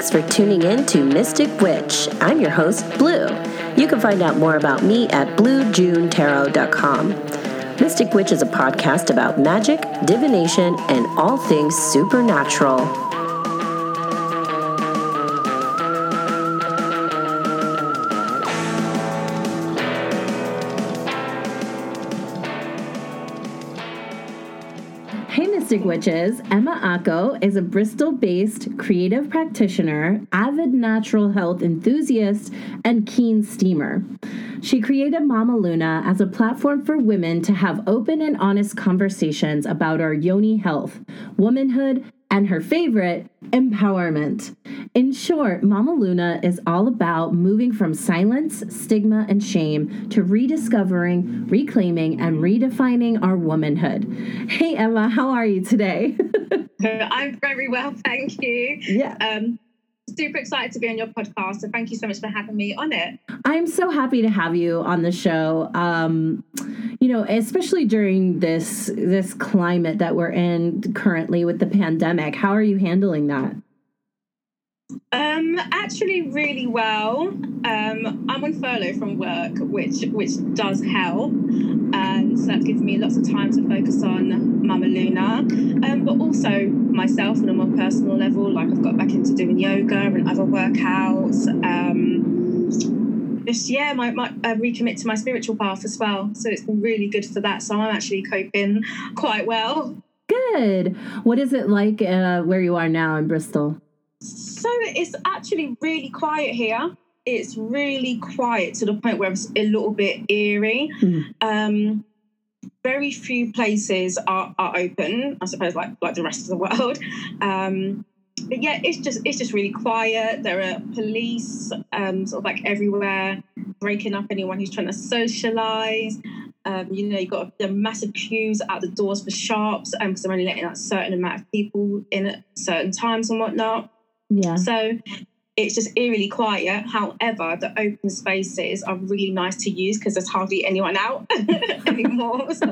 Thanks for tuning in to Mystic Witch. I'm your host, Blue. You can find out more about me at bluejunetarot.com. Mystic Witch is a podcast about magic, divination, and all things supernatural. Witches. Emma Acko is a Bristol based creative practitioner, avid natural health enthusiast, and keen steamer. She created Mama Luna as a platform for women to have open and honest conversations about our yoni health, womanhood, and her favorite, empowerment. In short, Mama Luna is all about moving from silence, stigma, and shame to rediscovering, reclaiming, and redefining our womanhood. Hey, Emma, how are you today? I'm very well, thank you. Yeah. Um, super excited to be on your podcast. So thank you so much for having me on it. I'm so happy to have you on the show. Um, you know, especially during this this climate that we're in currently with the pandemic. How are you handling that? Um, actually, really well. Um, I'm on furlough from work, which which does help, and so that gives me lots of time to focus on Mama Luna, um, but also myself on a more personal level. Like I've got back into doing yoga and other workouts. Um, just yeah, my, my uh, recommit to my spiritual path as well. So it's been really good for that. So I'm actually coping quite well. Good. What is it like uh, where you are now in Bristol? So it's actually really quiet here. It's really quiet to the point where it's a little bit eerie. Mm. Um, very few places are, are open, I suppose, like like the rest of the world. Um, but yeah, it's just it's just really quiet. There are police um, sort of like everywhere, breaking up anyone who's trying to socialise. Um, you know, you've got the massive queues at the doors for shops because they're only letting out a certain amount of people in at certain times and whatnot. Yeah. So it's just eerily quiet. However, the open spaces are really nice to use because there's hardly anyone out anymore. so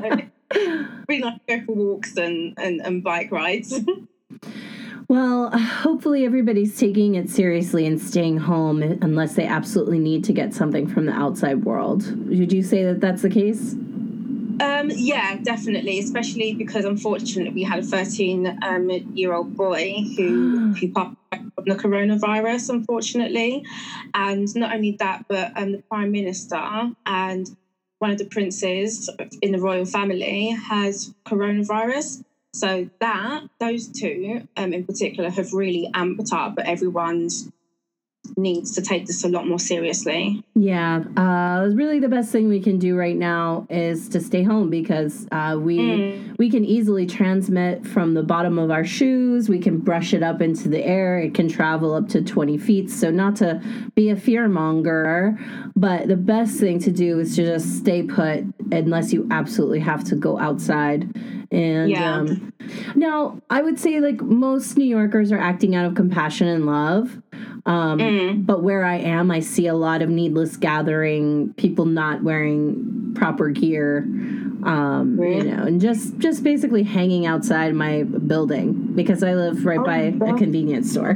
really nice to go for walks and, and, and bike rides. Well, hopefully everybody's taking it seriously and staying home unless they absolutely need to get something from the outside world. Would you say that that's the case? Um, yeah, definitely. Especially because unfortunately we had a 13 um, year old boy who who passed from the coronavirus, unfortunately, and not only that, but um, the prime minister and one of the princes in the royal family has coronavirus. So that those two um, in particular have really amped up everyone's needs to take this a lot more seriously. Yeah, uh, really the best thing we can do right now is to stay home because uh, we Mm. we can easily transmit from the bottom of our shoes. We can brush it up into the air. It can travel up to twenty feet. So not to be a fear monger, but the best thing to do is to just stay put unless you absolutely have to go outside. And Yeah. um, now I would say like most New Yorkers are acting out of compassion and love. Um, Mm. but where I am, I see a lot of needless gathering, people not wearing proper gear, um, you know, and just just basically hanging outside my building because I live right Oh, by a convenience store.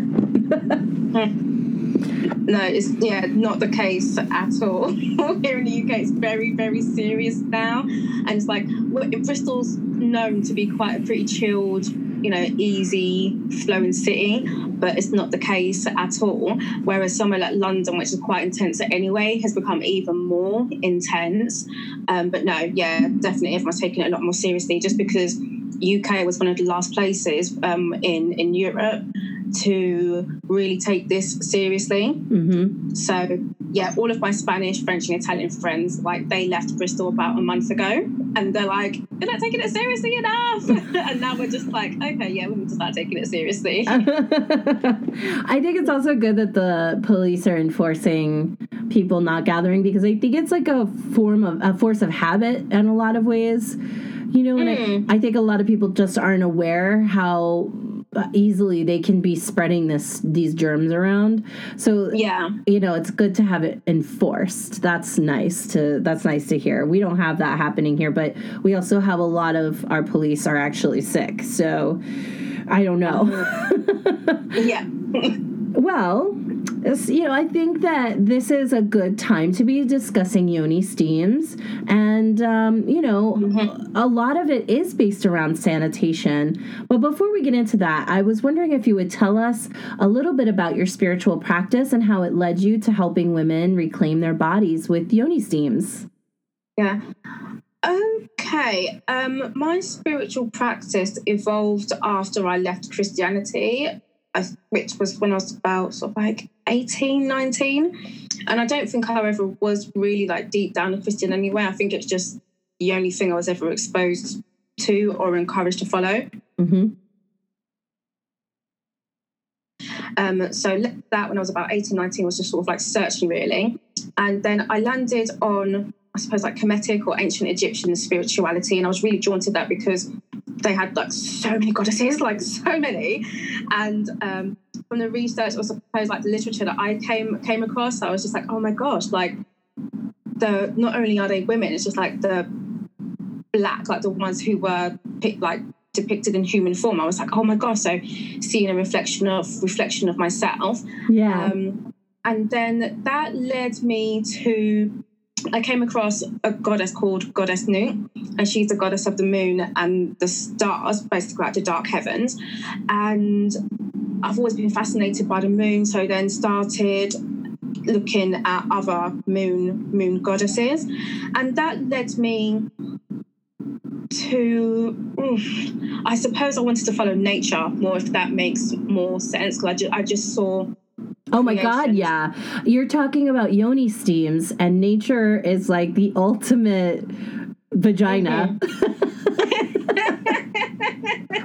No, it's yeah, not the case at all. Here in the UK, it's very, very serious now, and it's like well, Bristol's known to be quite a pretty chilled, you know, easy flowing city, but it's not the case at all. Whereas somewhere like London, which is quite intense anyway, has become even more intense. Um, but no, yeah, definitely everyone's taking it a lot more seriously, just because UK was one of the last places um, in in Europe to really take this seriously. hmm So yeah, all of my Spanish, French, and Italian friends, like they left Bristol about a month ago, and they're like, "You're not taking it seriously enough." and now we're just like, "Okay, yeah, we need to start taking it seriously." I think it's also good that the police are enforcing people not gathering because I think it's like a form of a force of habit in a lot of ways. You know, and Mm. I, I think a lot of people just aren't aware how Uh, easily they can be spreading this these germs around. So yeah, you know, it's good to have it enforced. That's nice to that's nice to hear. We don't have that happening here, but we also have a lot of our police are actually sick. So I don't know. yeah. Well, you know, I think that this is a good time to be discussing yoni steams. And, um, you know, mm-hmm. a lot of it is based around sanitation. But before we get into that, I was wondering if you would tell us a little bit about your spiritual practice and how it led you to helping women reclaim their bodies with yoni steams. Yeah. Okay. Um, my spiritual practice evolved after I left Christianity which was when I was about sort of like 18, 19. And I don't think I ever was really like deep down a Christian anyway. I think it's just the only thing I was ever exposed to or encouraged to follow. Mm-hmm. Um, so that when I was about 18, 19 was just sort of like searching really. And then I landed on, I suppose, like Kemetic or ancient Egyptian spirituality. And I was really drawn to that because they had like so many goddesses, like so many. And um, from the research, or suppose like the literature that I came came across, I was just like, oh my gosh, like the not only are they women, it's just like the black, like the ones who were picked, like depicted in human form. I was like, oh my gosh, so seeing a reflection of reflection of myself. Yeah. Um, and then that led me to I came across a goddess called Goddess Nut, and she's the goddess of the moon and the stars, basically like the dark heavens. And I've always been fascinated by the moon, so then started looking at other moon moon goddesses, and that led me to I suppose I wanted to follow nature more, if that makes more sense. Because I, ju- I just saw Oh my god, yeah. You're talking about yoni steams and nature is like the ultimate vagina. Mm-hmm.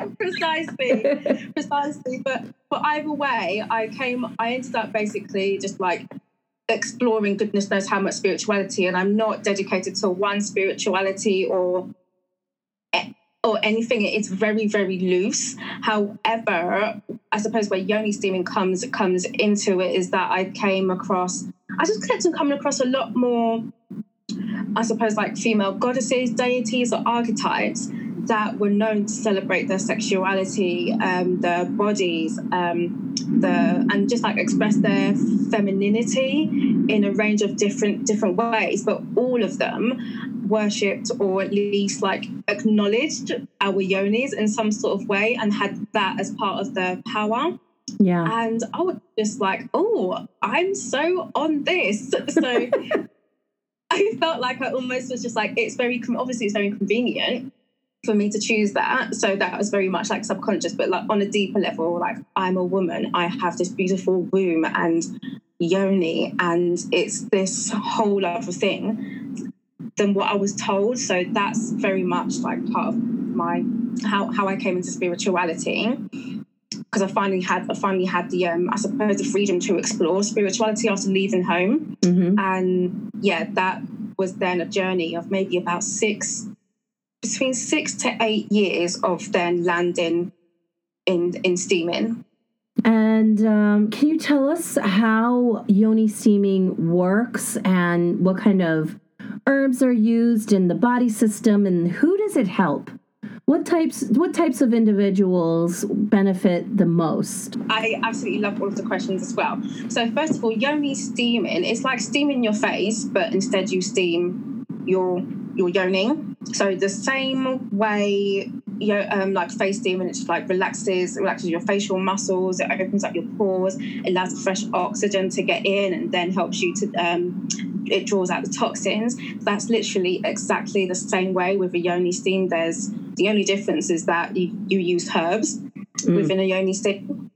precisely. precisely. But but either way, I came I ended up basically just like exploring goodness knows how much spirituality and I'm not dedicated to one spirituality or or anything. It's very, very loose. However, I suppose where yoni steaming comes comes into it is that I came across. I just kept on coming across a lot more. I suppose like female goddesses, deities, or archetypes that were known to celebrate their sexuality, um, their bodies, um, the and just like express their femininity in a range of different different ways. But all of them worshipped or at least like acknowledged our yonis in some sort of way and had that as part of their power. Yeah. And I was just like, oh, I'm so on this. So I felt like I almost was just like, it's very, obviously, it's very convenient for me to choose that. So that was very much like subconscious, but like on a deeper level, like I'm a woman, I have this beautiful womb and yoni, and it's this whole other thing than what I was told. So that's very much like part of my how how I came into spirituality because I finally had I finally had the um I suppose the freedom to explore spirituality after leaving home, mm-hmm. and yeah, that was then a journey of maybe about six between six to eight years of then landing in in steaming. And um, can you tell us how yoni steaming works and what kind of herbs are used in the body system and who does it help? What types what types of individuals benefit the most? I absolutely love all of the questions as well. So first of all, yoni steaming, it's like steaming your face, but instead you steam your your yoni. So the same way you know, um, like face steaming, it like relaxes relaxes your facial muscles. It opens up your pores. It allows fresh oxygen to get in, and then helps you to um, it draws out the toxins. That's literally exactly the same way with a yoni steam. There's the only difference is that you, you use herbs mm. within a yoni steam.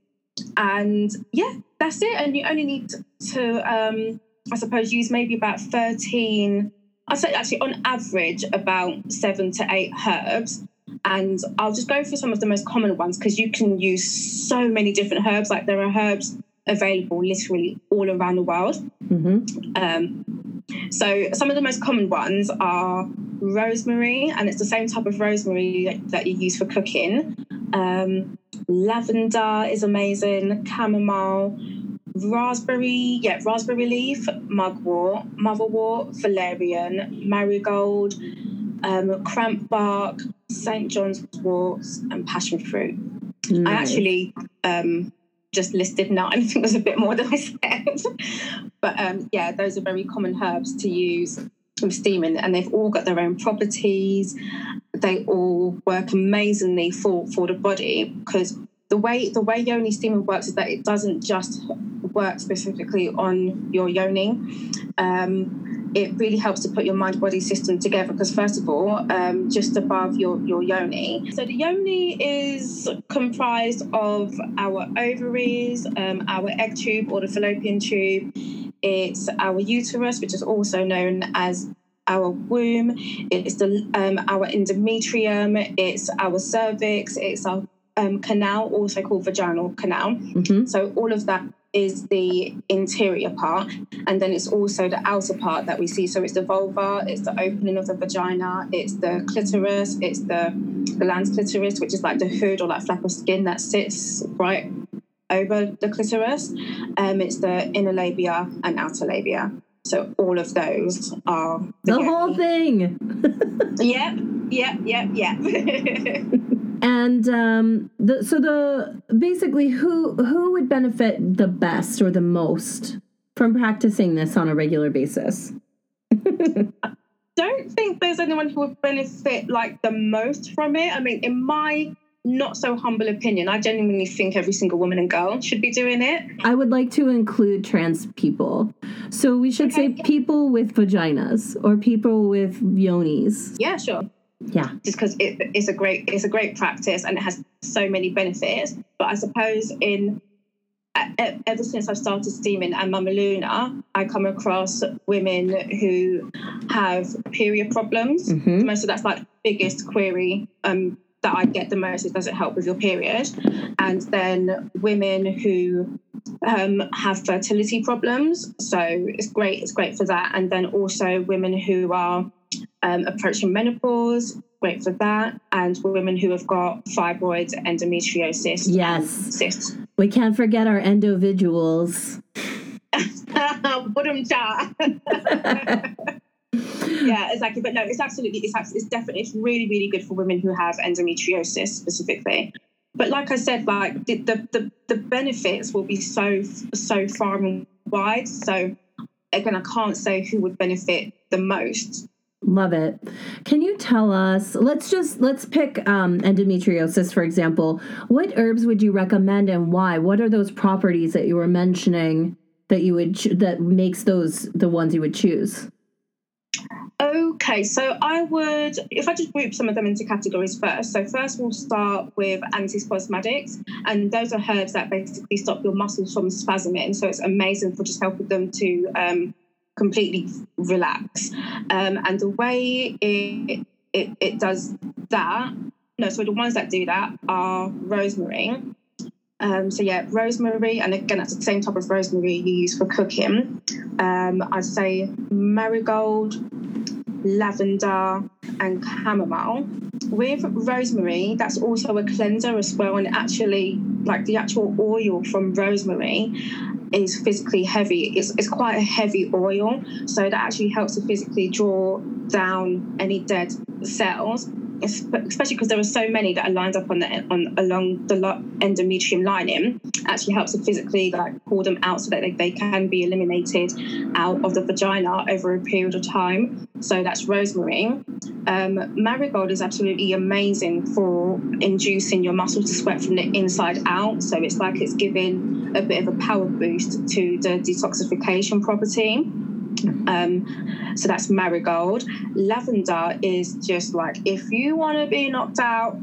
And yeah, that's it. And you only need to, um, I suppose, use maybe about 13, I'd say actually on average about seven to eight herbs. And I'll just go through some of the most common ones because you can use so many different herbs. Like there are herbs available literally all around the world. Mm-hmm. Um, so some of the most common ones are rosemary, and it's the same type of rosemary that, you use for cooking. Um, lavender is amazing. Chamomile, raspberry, yeah, raspberry leaf, mugwort, motherwort, valerian, marigold, um, cramp bark, St. John's wort, and passion fruit. Nice. I actually um, just listed nine. I think there's a bit more than I said. but um, yeah, those are very common herbs to use with steaming, and they've all got their own properties. They all work amazingly for for the body because the way the way yoni steaming works is that it doesn't just work specifically on your yoni. Um, it really helps to put your mind body system together because first of all um, just above your, your yoni. So the yoni is comprised of our ovaries um, our egg tube or the fallopian tube. It's our uterus which is also known as our womb. It's the um, our endometrium. It's our cervix. It's our um, canal also called vaginal canal mm-hmm. so all of that is the interior part, and then it's also the outer part that we see. So it's the vulva, it's the opening of the vagina, it's the clitoris, it's the the glans clitoris, which is like the hood or like flap of skin that sits right over the clitoris. Um, it's the inner labia and outer labia. So all of those are the, the whole thing. yep, yep, yep, yep. and um, the, so the basically who who would benefit the best or the most from practicing this on a regular basis? I don't think there's anyone who would benefit like the most from it. I mean in my not so humble opinion i genuinely think every single woman and girl should be doing it. I would like to include trans people. So we should okay. say people with vaginas or people with yonis. Yeah sure yeah just because it, it's a great it's a great practice and it has so many benefits but i suppose in ever since I've started steaming and Mama Luna, I come across women who have period problems. Mm-hmm. Most of that's like biggest query um, that I get the most is does it help with your period? And then women who um, have fertility problems. So it's great, it's great for that. And then also women who are um, approaching menopause, great for that, and women who have got fibroids, endometriosis. Yes. Cysts. We can't forget our individuals. yeah, exactly. But no, it's absolutely, it's, it's definitely, it's really, really good for women who have endometriosis specifically. But like I said, like the, the, the, the benefits will be so, so far and wide. So again, I can't say who would benefit the most Love it. Can you tell us? Let's just let's pick um, endometriosis for example. What herbs would you recommend and why? What are those properties that you were mentioning that you would that makes those the ones you would choose? Okay, so I would, if I just group some of them into categories first. So, first we'll start with antispasmodics, and those are herbs that basically stop your muscles from spasming. So, it's amazing for just helping them to um, completely relax. Um, and the way it, it, it does that, no, so the ones that do that are rosemary. Um, so yeah, rosemary, and again, that's the same type of rosemary you use for cooking. Um, I'd say marigold, lavender, and chamomile. With rosemary, that's also a cleanser as well, and actually, like the actual oil from rosemary is physically heavy. It's, it's quite a heavy oil, so that actually helps to physically draw down any dead cells especially because there are so many that are lined up on the on along the endometrium lining actually helps to physically like pull them out so that they, they can be eliminated out of the vagina over a period of time. So that's rosemary. Um, marigold is absolutely amazing for inducing your muscles to sweat from the inside out. So it's like it's giving a bit of a power boost to the detoxification property um, so that's marigold. Lavender is just like if you want to be knocked out,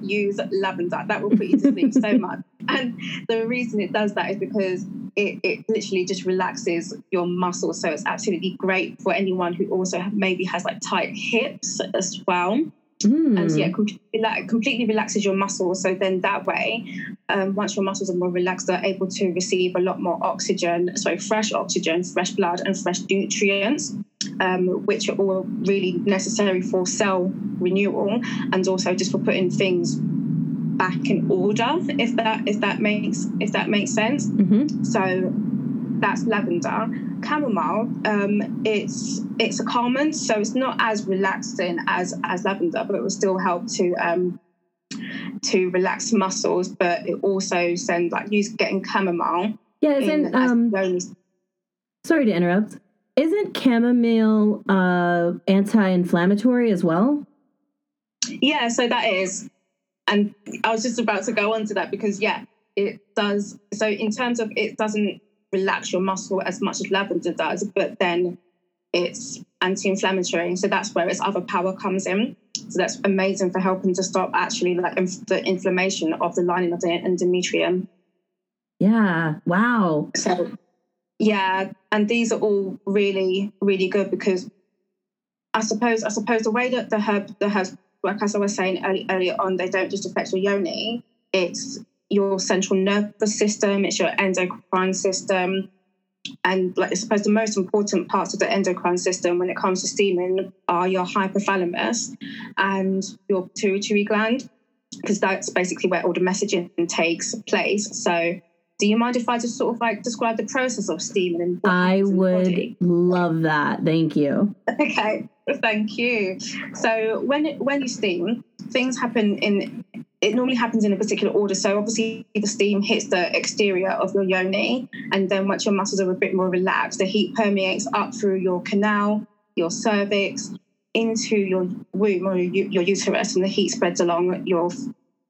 use lavender. That will put you to sleep so much. And the reason it does that is because it, it literally just relaxes your muscles. So it's absolutely great for anyone who also maybe has like tight hips as well. Mm. And yeah, completely, completely relaxes your muscles. So then that way, um, once your muscles are more relaxed, they're able to receive a lot more oxygen, so fresh oxygen, fresh blood, and fresh nutrients, um, which are all really necessary for cell renewal and also just for putting things back in order. If that if that makes if that makes sense. Mm-hmm. So that's lavender. Chamomile, um, it's it's a calmant, so it's not as relaxing as as lavender, but it will still help to um, to relax muscles, but it also sends like use getting chamomile. Yeah, isn't um sorry to interrupt. Isn't chamomile uh anti-inflammatory as well? Yeah, so that is. And I was just about to go on to that because yeah, it does so in terms of it doesn't relax your muscle as much as lavender does, but then it's anti-inflammatory. So that's where its other power comes in. So that's amazing for helping to stop actually like inf- the inflammation of the lining of the endometrium. Yeah. Wow. So yeah, and these are all really, really good because I suppose I suppose the way that the herb the herbs work, as I was saying early, earlier on, they don't just affect your yoni. It's your central nervous system, it's your endocrine system, and like I suppose the most important parts of the endocrine system when it comes to steaming are your hypothalamus and your pituitary gland, because that's basically where all the messaging takes place. So do you mind if I just sort of like describe the process of steaming? I would love that. Thank you. Okay, thank you. So when when you steam, things happen in it normally happens in a particular order. So obviously the steam hits the exterior of your yoni, and then once your muscles are a bit more relaxed, the heat permeates up through your canal, your cervix, into your womb or your uterus, and the heat spreads along your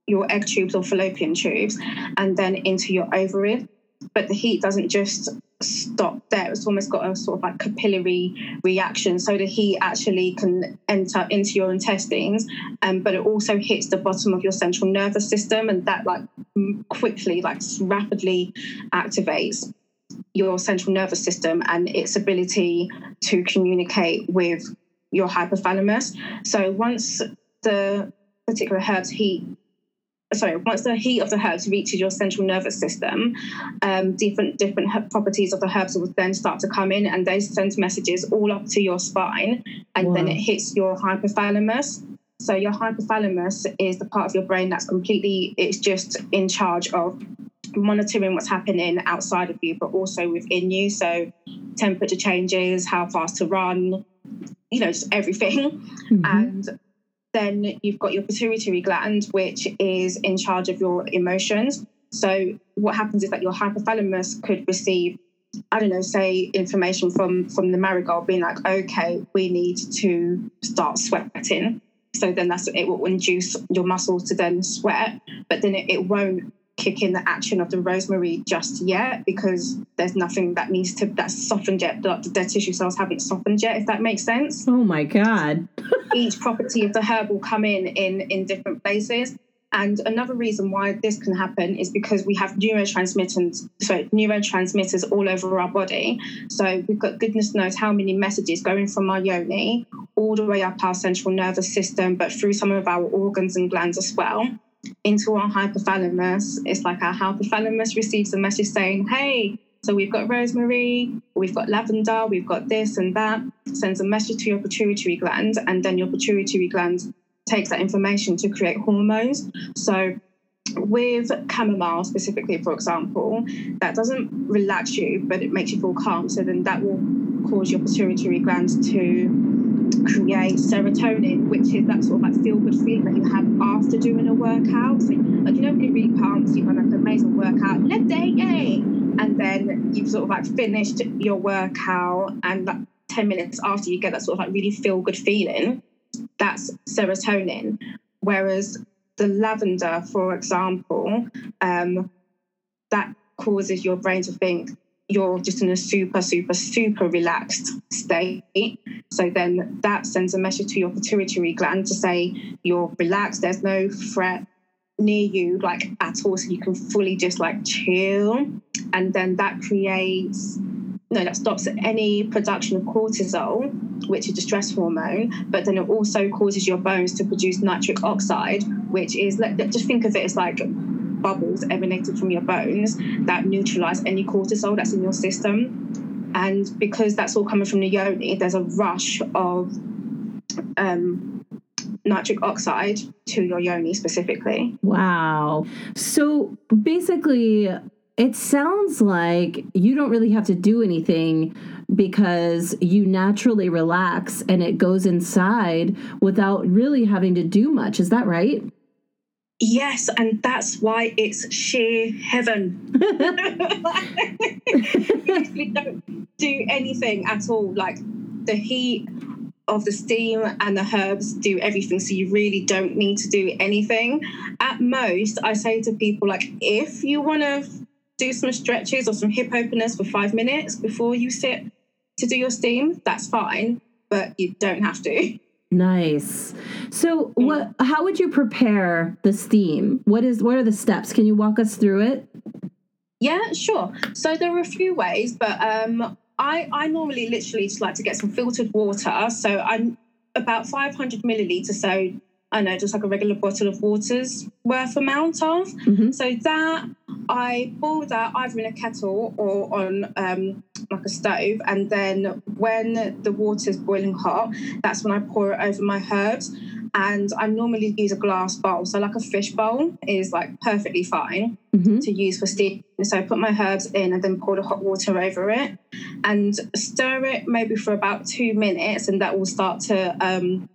your egg tubes or fallopian tubes, and then into your ovary. But the heat doesn't just stop there. It's almost got a sort of like capillary reaction. So the heat actually can enter into your intestines, um, but it also hits the bottom of your central nervous system, and that like quickly, like rapidly activates your central nervous system and its ability to communicate with your hypothalamus. So once the particular herbs heat sorry, once the heat of the herbs reaches your central nervous system, um, different different properties of the herbs will then start to come in, and they send messages all up to your spine, and wow. then it hits your hypothalamus. So your hypothalamus is the part of your brain that's completely it's just in charge of monitoring what's happening outside of you, but also within you. So temperature changes, how fast to run, you know, just everything. Mm-hmm. And then you've got your pituitary gland, which is in charge of your emotions. So what happens is that your hypothalamus could receive, I don't know, say information from from the marigold being like, okay, we need to start sweating. So then that's it will induce your muscles to then sweat, but then it, it won't kick in the action of the rosemary just yet because there's nothing that needs to that's softened yet the, the dead tissue cells haven't softened yet if that makes sense. Oh my god. Each property of the herb will come in in in different places. And another reason why this can happen is because we have neurotransmitters, sorry, neurotransmitters all over our body. So we've got goodness knows how many messages going from our yoni all the way up our central nervous system, but through some of our organs and glands as well into our hypothalamus. It's like our hypothalamus receives a message saying, hey, so we've got rosemary, we've got lavender, we've got this and that, sends a message to your pituitary gland, and then your pituitary gland takes that information to create hormones. So with chamomile specifically, for example, that doesn't relax you, but it makes you feel calm. So then that will cause your pituitary gland to create serotonin, which is that sort of like feel good feeling that you have after doing a workout. So, like, you know, when you're really pumped, you have like an amazing workout, let's day, yay! And then you've sort of like finished your workout, and like 10 minutes after you get that sort of like really feel good feeling, that's serotonin. Whereas the lavender, for example, um, that causes your brain to think you're just in a super, super, super relaxed state. So then that sends a message to your pituitary gland to say you're relaxed, there's no threat near you, like at all. So you can fully just like chill. And then that creates, no, that stops any production of cortisol, which is a stress hormone. But then it also causes your bones to produce nitric oxide, which is, like just think of it as like bubbles emanated from your bones that neutralize any cortisol that's in your system. And because that's all coming from the yoni, there's a rush of um, nitric oxide to your yoni specifically. Wow. So basically, it sounds like you don't really have to do anything because you naturally relax and it goes inside without really having to do much. Is that right? Yes, and that's why it's sheer heaven. we don't do anything at all. Like the heat of the steam and the herbs do everything, so you really don't need to do anything. At most, I say to people like, if you want to do some stretches or some hip openers for five minutes before you sit to do your steam, that's fine, but you don't have to. Nice. So, what? How would you prepare the steam? What is? What are the steps? Can you walk us through it? Yeah, sure. So there are a few ways, but um, I I normally literally just like to get some filtered water. So I'm about 500 milliliters. So I know just like a regular bottle of water's worth amount of. Mm-hmm. So that I boil that either in a kettle or on um, like a stove, and then when the water is boiling hot, that's when I pour it over my herbs. And I normally use a glass bowl, so like a fish bowl is like perfectly fine Mm-hmm. to use for steam. So I put my herbs in and then pour the hot water over it, and stir it maybe for about two minutes, and that will start to um,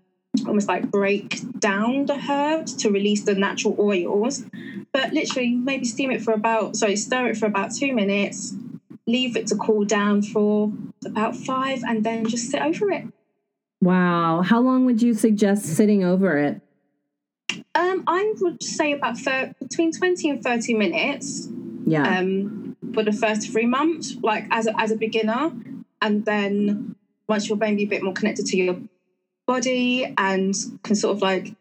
almost like break down the herbs to release the natural oils. But literally, maybe steam it for about sorry, stir it for about two minutes, leave it to cool down for about five, and then just sit over it. Wow. How long would you suggest sitting over it? Um, I would say about thir- between twenty and thirty minutes. Yeah. um, for the first three months, like as a, as a beginner, and then once you're maybe a bit more connected to your body and can sort of like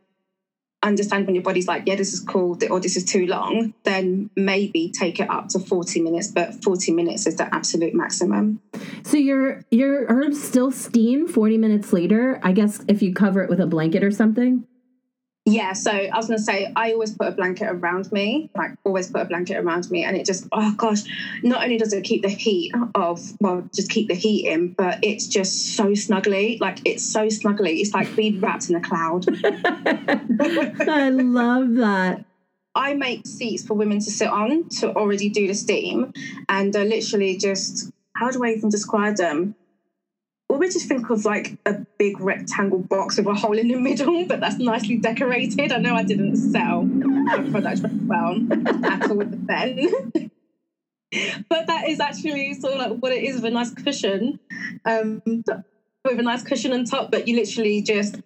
understand when your body's like, yeah, this is cool or this is too long, then maybe take it up to 40 minutes. But 40 minutes is the absolute maximum. so your your herbs still steam 40 minutes later. I guess if you cover it with a blanket or something. Yeah, so I was gonna say I always put a blanket around me, like always put a blanket around me, and it just oh gosh, not only does it keep the heat of well, just keep the heat in, but it's just so snuggly, like it's so snuggly, it's like being wrapped in a cloud. I love that. I make seats for women to sit on to already do the steam, and they're literally just how do I even describe them? Always just think of like a big rectangle box with a hole in the middle, but that's nicely decorated. I know I didn't sell my product well at all then. but that is actually sort of like what it is with a nice cushion. Um, with a nice cushion on top, but you literally just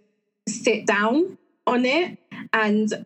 sit down on it and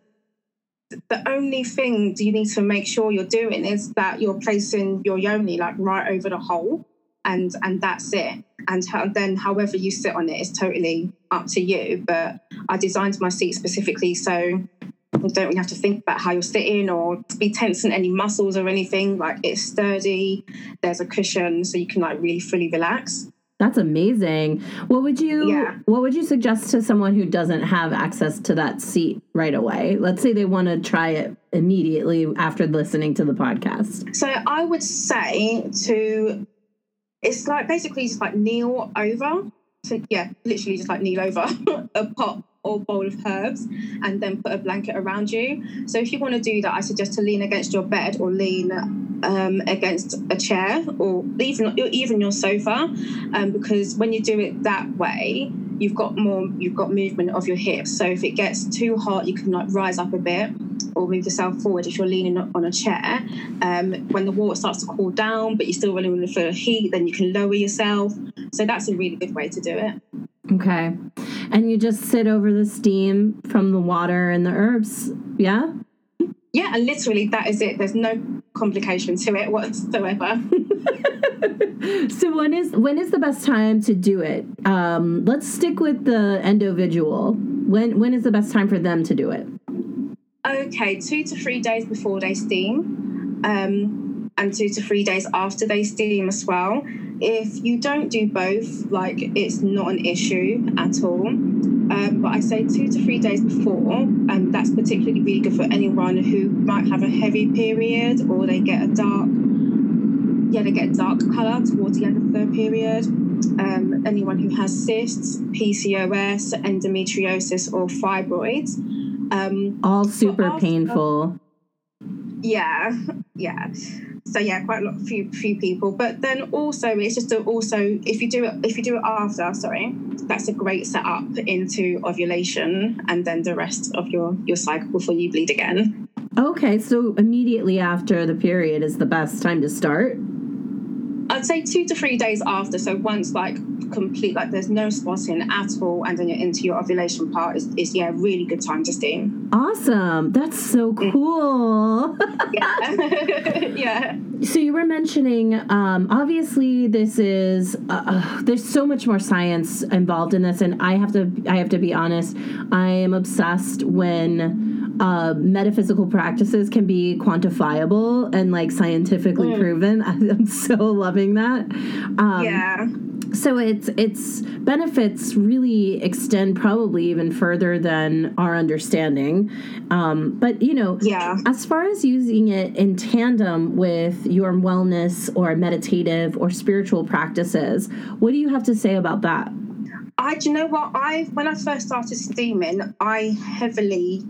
the only thing you need to make sure you're doing is that you're placing your yoni like right over the hole and and that's it and how, then however you sit on it is totally up to you but i designed my seat specifically so you don't really have to think about how you're sitting or be tensing any muscles or anything like it's sturdy there's a cushion so you can like really fully relax That's amazing. What would you Yeah. what would you suggest to someone who doesn't have access to that seat right away? Let's say they want to try it immediately after listening to the podcast. So I would say to it's like basically just like kneel over. So yeah, literally just like kneel over a pot or bowl of herbs and then put a blanket around you. So if you want to do that, I suggest to lean against your bed or lean um, against a chair or even even your sofa, um, because when you do it that way, you've got more you've got movement of your hips. So if it gets too hot, you can like rise up a bit or move yourself forward if you're leaning on a chair. Um, when the water starts to cool down, but you're still really want to feel the heat, then you can lower yourself. So that's a really good way to do it. Okay. And you just sit over the steam from the water and the herbs. Yeah? Yeah, and literally that is it. There's no complication to it whatsoever. So when is when is the best time to do it? Um, let's stick with the individual. When when is the best time for them to do it? Okay, two to three days before they steam, um, and two to three days after they steam as well. If you don't do both, like it's not an issue at all. Um, but I say two to three days before, and that's particularly really good for anyone who might have a heavy period or they get a dark, yeah, they get dark color towards the end of their period. Um, anyone who has cysts, PCOS, endometriosis, or fibroids. Um, All super after- painful. yeah, yeah. so yeah, quite a lot, few few people. But then also, it's just a, also if you do it if you do it after, sorry, that's a great setup into ovulation and then the rest of your your cycle before you bleed again. Okay, so immediately after the period is the best time to start. I'd say two to three days after. So once like complete, like there's no spotting at all, and then you're into your ovulation part is, is yeah, really good time to steam. Awesome. That's so mm. cool. yeah. yeah. So you were mentioning, um, obviously, this is uh, uh, there's so much more science involved in this, and I have to I have to be honest. I am obsessed when uh, metaphysical practices can be quantifiable and like scientifically mm. proven. I'm so loving that. Um, yeah. So its its benefits really extend probably even further than our understanding. Um, but you know, yeah. As far as using it in tandem with your wellness or meditative or spiritual practices, what do you have to say about that? I, do you know what? I when I first started steaming, I heavily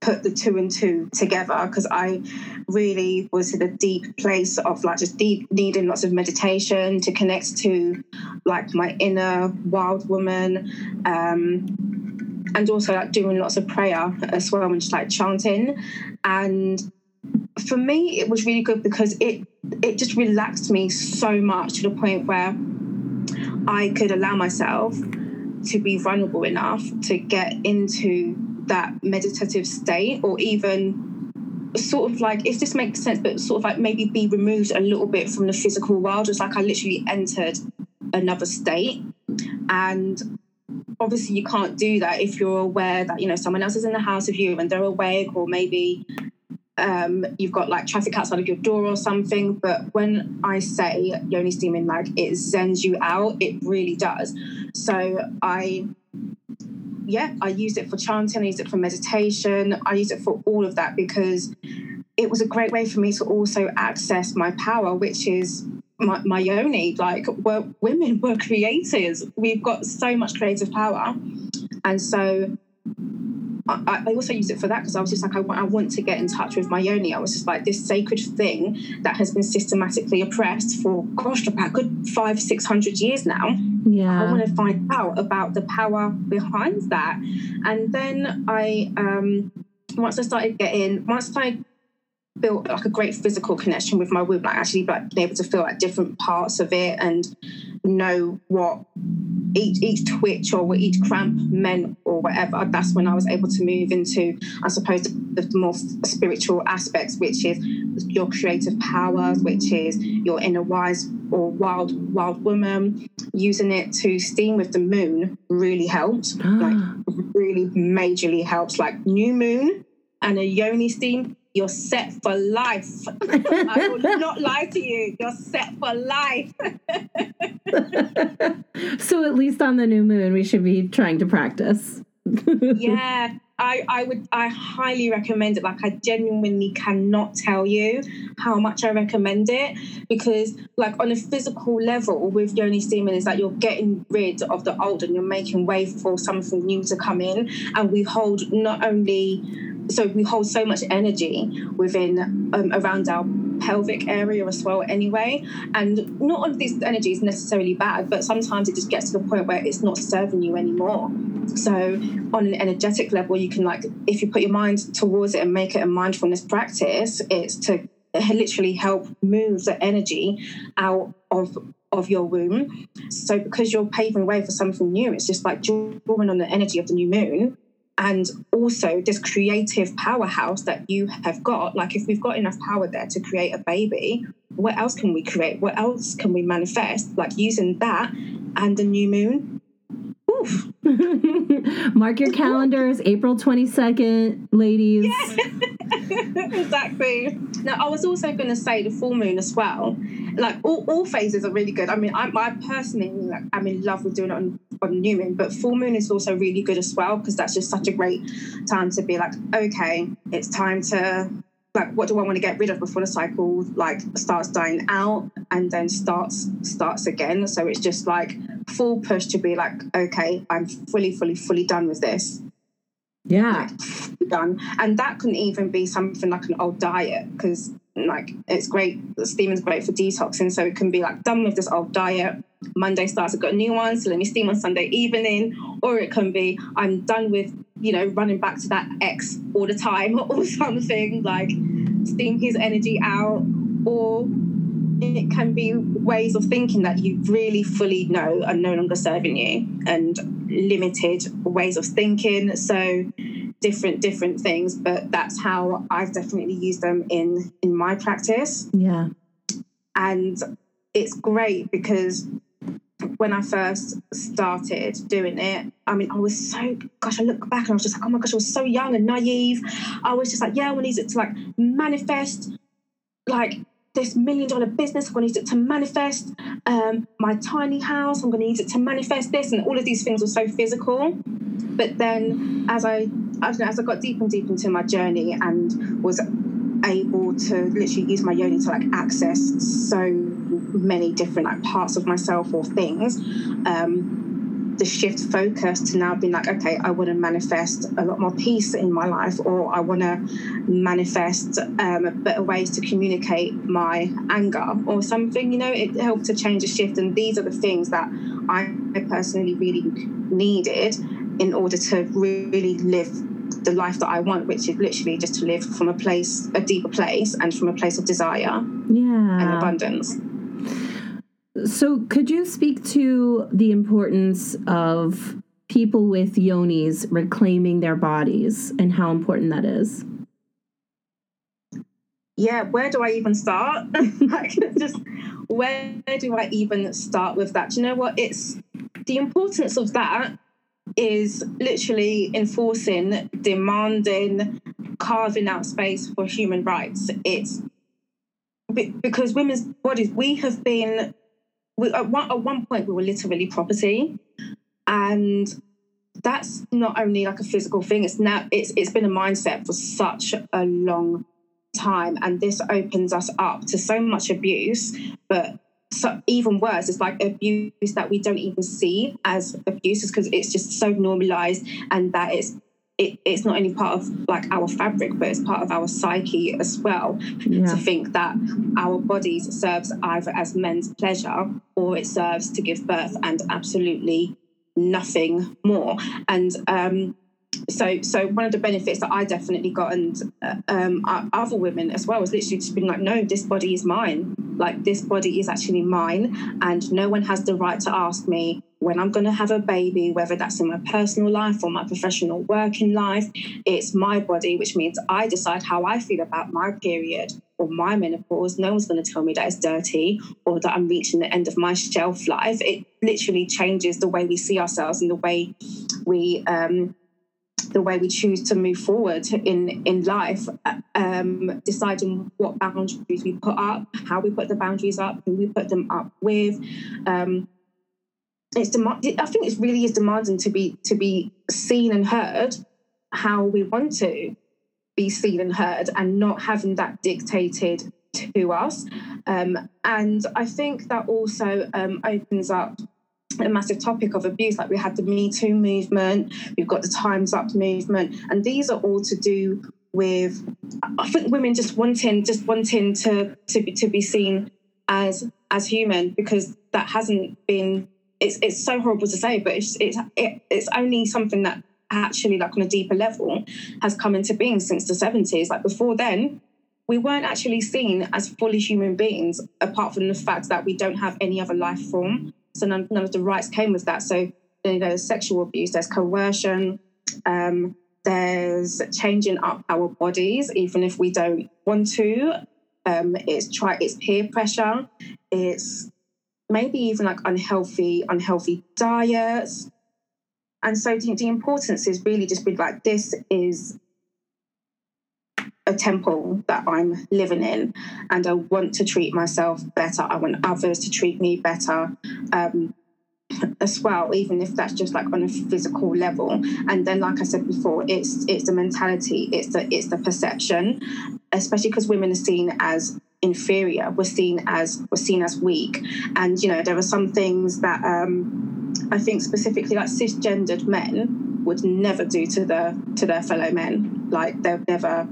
put the two and two together because I really was in a deep place of like just deep needing lots of meditation to connect to like my inner wild woman. Um, and also like doing lots of prayer as well and just like chanting. And for me it was really good because it it just relaxed me so much to the point where I could allow myself to be vulnerable enough to get into that meditative state or even sort of like if this makes sense but sort of like maybe be removed a little bit from the physical world it's like i literally entered another state. And obviously you can't do that if you're aware that you know someone else is in the house with you and they're awake or maybe um, you've got like traffic outside of your door or something. But when i say yoni steaming like it zens you out. It really does. So i yeah, I used it for chanting, I used it for meditation, I used it for all of that because it was a great way for me to also access my power, which is my, my yoni. Like, we're, women, we're creators. We've got so much creative power. And so I, I also used it for that because I was just like, I want, I want to get in touch with my yoni. I was just like, this sacred thing that has been systematically oppressed for, gosh, about good five, six hundred years now. Yeah. I want to find out about the power behind that. And then I, um, once I started getting, once I built like a great physical connection with my womb, like actually like being able to feel like different parts of it and know what each each twitch or each cramp meant or whatever that's when i was able to move into i suppose the more spiritual aspects which is your creative powers which is your inner wise or wild wild woman. Using it to steam with the moon really helps like ah. really majorly helps like new moon and a yoni steam you're set for life. I will not lie to you. You're set for life. so at least on the new moon, we should be trying to practice. yeah, I, I would I highly recommend it. Like I genuinely cannot tell you how much I recommend it because like on a physical level with Yoni steaming is that you're getting rid of the old and you're making way for something new to come in. And we hold not only so we hold so much energy within um, around our pelvic area as well anyway. And not all of this energy is necessarily bad but sometimes it just gets to the point where it's not serving you anymore. So on an energetic level you can like if you put your mind towards it and make it a mindfulness practice it's to literally help move the energy out of of your womb. So because you're paving way for something new it's just like drawing on the energy of the new moon and also this creative powerhouse that you have got like if we've got enough power there to create a baby what else can we create what else can we manifest like using that and the new moon Oof. mark your calendars april 22nd ladies yeah. exactly now i was also going to say the full moon as well like all, all phases are really good i mean i, I personally like, i'm in love with doing it on on new moon, but full moon is also really good as well because that's just such a great time to be like, okay, it's time to like what do I want to get rid of before the cycle like starts dying out and then starts starts again. So it's just like full push to be like, okay, I'm fully, fully, fully done with this. Yeah. Like, done. And that can even be something like an old diet because like it's great. Steaming's great for detoxing, so it can be like done with this old diet. Monday starts, I've got a new one, so let me steam on Sunday evening, or it can be I'm done with you know running back to that ex all the time or something like steam his energy out, or it can be ways of thinking that you really fully know are no longer serving you and limited ways of thinking. So different different things but that's how i've definitely used them in in my practice yeah and it's great because when I first started doing it, I mean, I was so, gosh, I look back and I was just like, oh my gosh, I was so young and naive. I was just like, yeah, I want it to like manifest like this million dollar business. I'm going to use it to manifest um, my tiny house. I'm going to use it to manifest this. And all of these things were so physical. But then as I, I don't know, as I got deeper and deeper into my journey and was able to literally use my yoni to like access so many different like parts of myself or things um the shift focus to now being like okay i want to manifest a lot more peace in my life or i want to manifest um, better ways to communicate my anger or something you know it helped to change a shift and these are the things that i personally really needed in order to really live the life that I want, which is literally just to live from a place, a deeper place, and from a place of desire yeah. and abundance. So, could you speak to the importance of people with yonis reclaiming their bodies and how important that is? Yeah, where do I even start? just where do I even start with that? Do you know what? It's the importance of that is literally enforcing, demanding, carving out space for human rights. It's because women's bodies, we have been, we, at, one, at one point, we were literally property. And that's not only like a physical thing, it's now, it's, it's been a mindset for such a long time. And this opens us up to so much abuse, but so even worse it's like abuse that we don't even see as abuse because it's just so normalized and that it's it, it's not only part of like our fabric but it's part of our psyche as well yeah. to think that our bodies serves either as men's pleasure or it serves to give birth and absolutely nothing more and um so so one of the benefits that I definitely got and uh, um, other women as well was literally just being like no this body is mine like this body is actually mine and no one has the right to ask me when I'm going to have a baby whether that's in my personal life or my professional working life it's my body which means I decide how I feel about my period or my menopause no one's going to tell me that it's dirty or that I'm reaching the end of my shelf life it literally changes the way we see ourselves and the way we um, the way we choose to move forward in in life, um, deciding what boundaries we put up, how we put the boundaries up, who we put them up with. Um, it's demand. I think it really is demanding to be to be seen and heard how we want to be seen and heard, and not having that dictated to us. Um, and I think that also um, opens up a massive topic of abuse. Like we had the Me Too movement, we've got the Times Up movement, and these are all to do with I think women just wanting just wanting to to be, to be seen as as human because that hasn't been. It's it's so horrible to say, but it's it's it, it's only something that actually like on a deeper level has come into being since the 70s like before then we weren't actually seen as fully human beings apart from the fact that we don't have any other life form so none, none of the rights came with that. So you know, there's sexual abuse, there's coercion, um, there's changing up our bodies, even if we don't want to. Um, it's try it's peer pressure. It's maybe even like unhealthy, unhealthy diets. And so the, the importance is really just be like this is a temple that I'm living in, and I want to treat myself better. I want others to treat me better. Um, as well, even if that's just like on a physical level. And then, like I said before, it's it's the mentality, it's the it's the perception, especially because women are seen as inferior. We're seen as we're seen as weak, and you know there are some things that um, I think specifically like cisgendered men would never do to the to their fellow men. Like they've never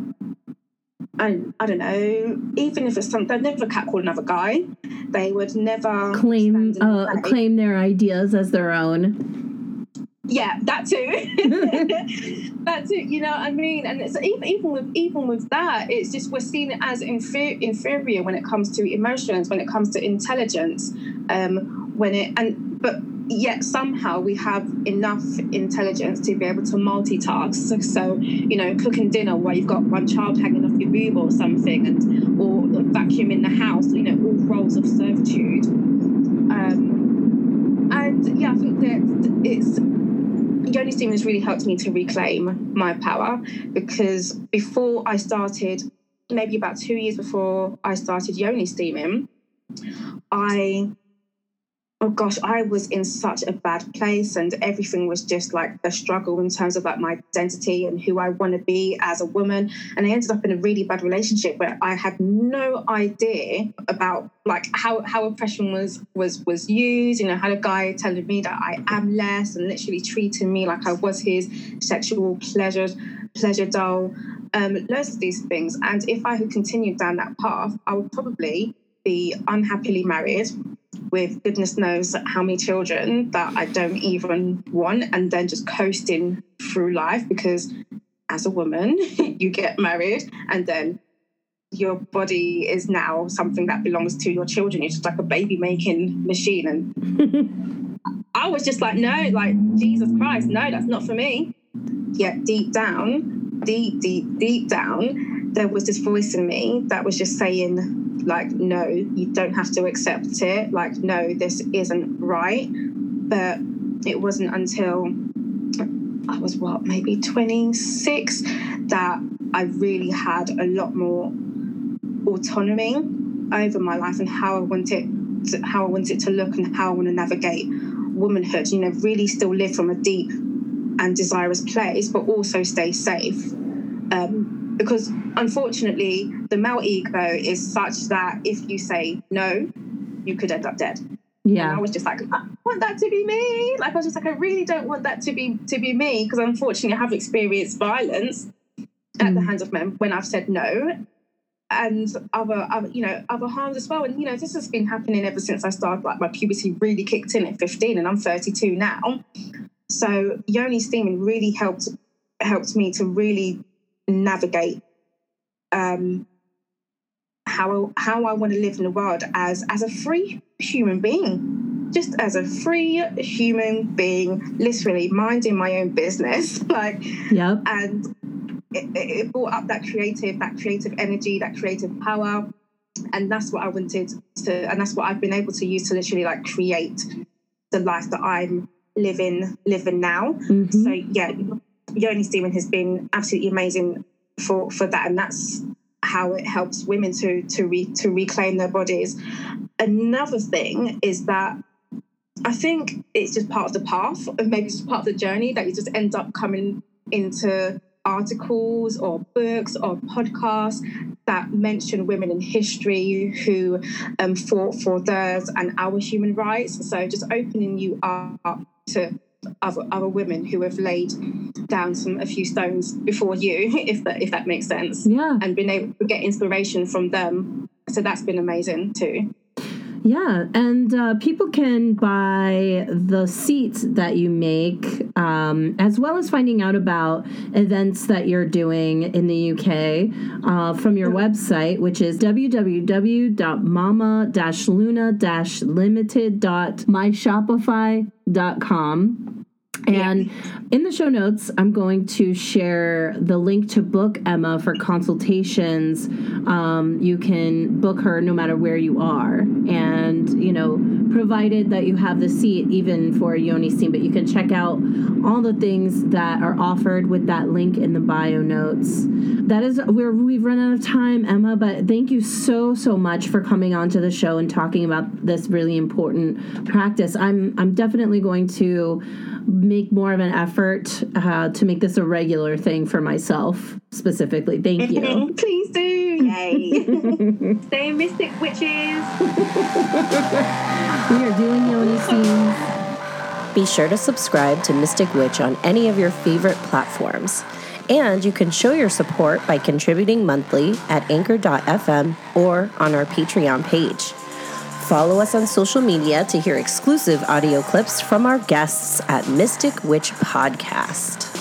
and I don't know, even if it's something, they'd never catcall another guy. They would never claim stand in the uh, claim their ideas as their own. Yeah, that too. that too. You know what I mean? And it's even even with even with that, it's just we're seen as infer- inferior when it comes to emotions, when it comes to intelligence, um, when it and but yet somehow we have enough intelligence to be able to multitask. So, so you know, cooking dinner while you've got one child hanging off your boob or something, and or vacuuming the house. You know, all roles of servitude. Um, and yeah, I think that it's Steam has really helped me to reclaim my power because before I started, maybe about two years before I started Yoni Steaming, I oh gosh, I was in such a bad place and everything was just like a struggle in terms of like my identity and who I want to be as a woman. And I ended up in a really bad relationship where I had no idea about like how, how oppression was was was used. You know, had a guy telling me that I am less and literally treating me like I was his sexual pleasure pleasure doll. Um, loads of these things. And if I had continued down that path, I would probably be unhappily married with goodness knows how many children that I don't even want, and then just coasting through life because as a woman, you get married and then your body is now something that belongs to your children. You're just like a baby making machine. And I was just like, no, like, Jesus Christ, no, that's not for me. Yet deep down, deep, deep, deep down, there was this voice in me that was just saying, like no you don't have to accept it. Like no this isn't right. But it wasn't until i was what maybe 26 that i really had a lot more autonomy over my life and how i want it to, how i want it to look and how i want to navigate womanhood. You know really still live from a deep and desirous place but also stay safe. Um, because unfortunately the male ego is such that if you say no you could end up dead. Yeah. and i was just like i want that to be me. Like i was just like i really don't want that to be to be me. Because unfortunately i have experienced violence at the Mm. hands of men when i've said no and other, other you know other harms as well. And you know this has been happening ever since i started like my puberty really kicked in at 15 and i'm 32 now. So yoni steaming really helped helped me to really navigate um, how how I want to live in the world as as a free human being, just as a free human being, literally minding my own business, like yeah, and it, it brought up that creative that creative energy, that creative power, and that's what I wanted to, and that's what I've been able to use to literally like create the life that I'm living living now. Mhm. So yeah, Yoni Steaming has been absolutely amazing for for that, and that's how it helps women to to re, to reclaim their bodies. Another thing is that I think it's just part of the path, and maybe it's just part of the journey that you just end up coming into articles or books or podcasts that mention women in history who um, fought for theirs and our human rights. So just opening you up to other, other women who have laid down some a few stones before you, if that if that makes sense, Yeah. and been able to get inspiration from them. So that's been amazing too. Yeah, and uh, people can buy the seats that you make, um, as well as finding out about events that you're doing in the UK uh, from your website, which is www.mama-luna-limited.myshopify.com. And in the show notes, I'm going to share the link to book Emma for consultations. Um, you can book her no matter where you are. And, you know, provided that you have the seat even for Yoni Steam, but you can check out all the things that are offered with that link in the bio notes. That is, we're, we've run out of time, Emma, but thank you so, so much for coming onto the show and talking about this really important practice. I'm, I'm definitely going to make more of an effort uh, to make this a regular thing for myself specifically. Thank you. Please do. Yay. Stay mystic witches. we are doing Yoni scenes. Be sure to subscribe to Mystic Witch on any of your favorite platforms. And you can show your support by contributing monthly at anchor.fm or on our Patreon page. Follow us on social media to hear exclusive audio clips from our guests at Mystic Witch Podcast.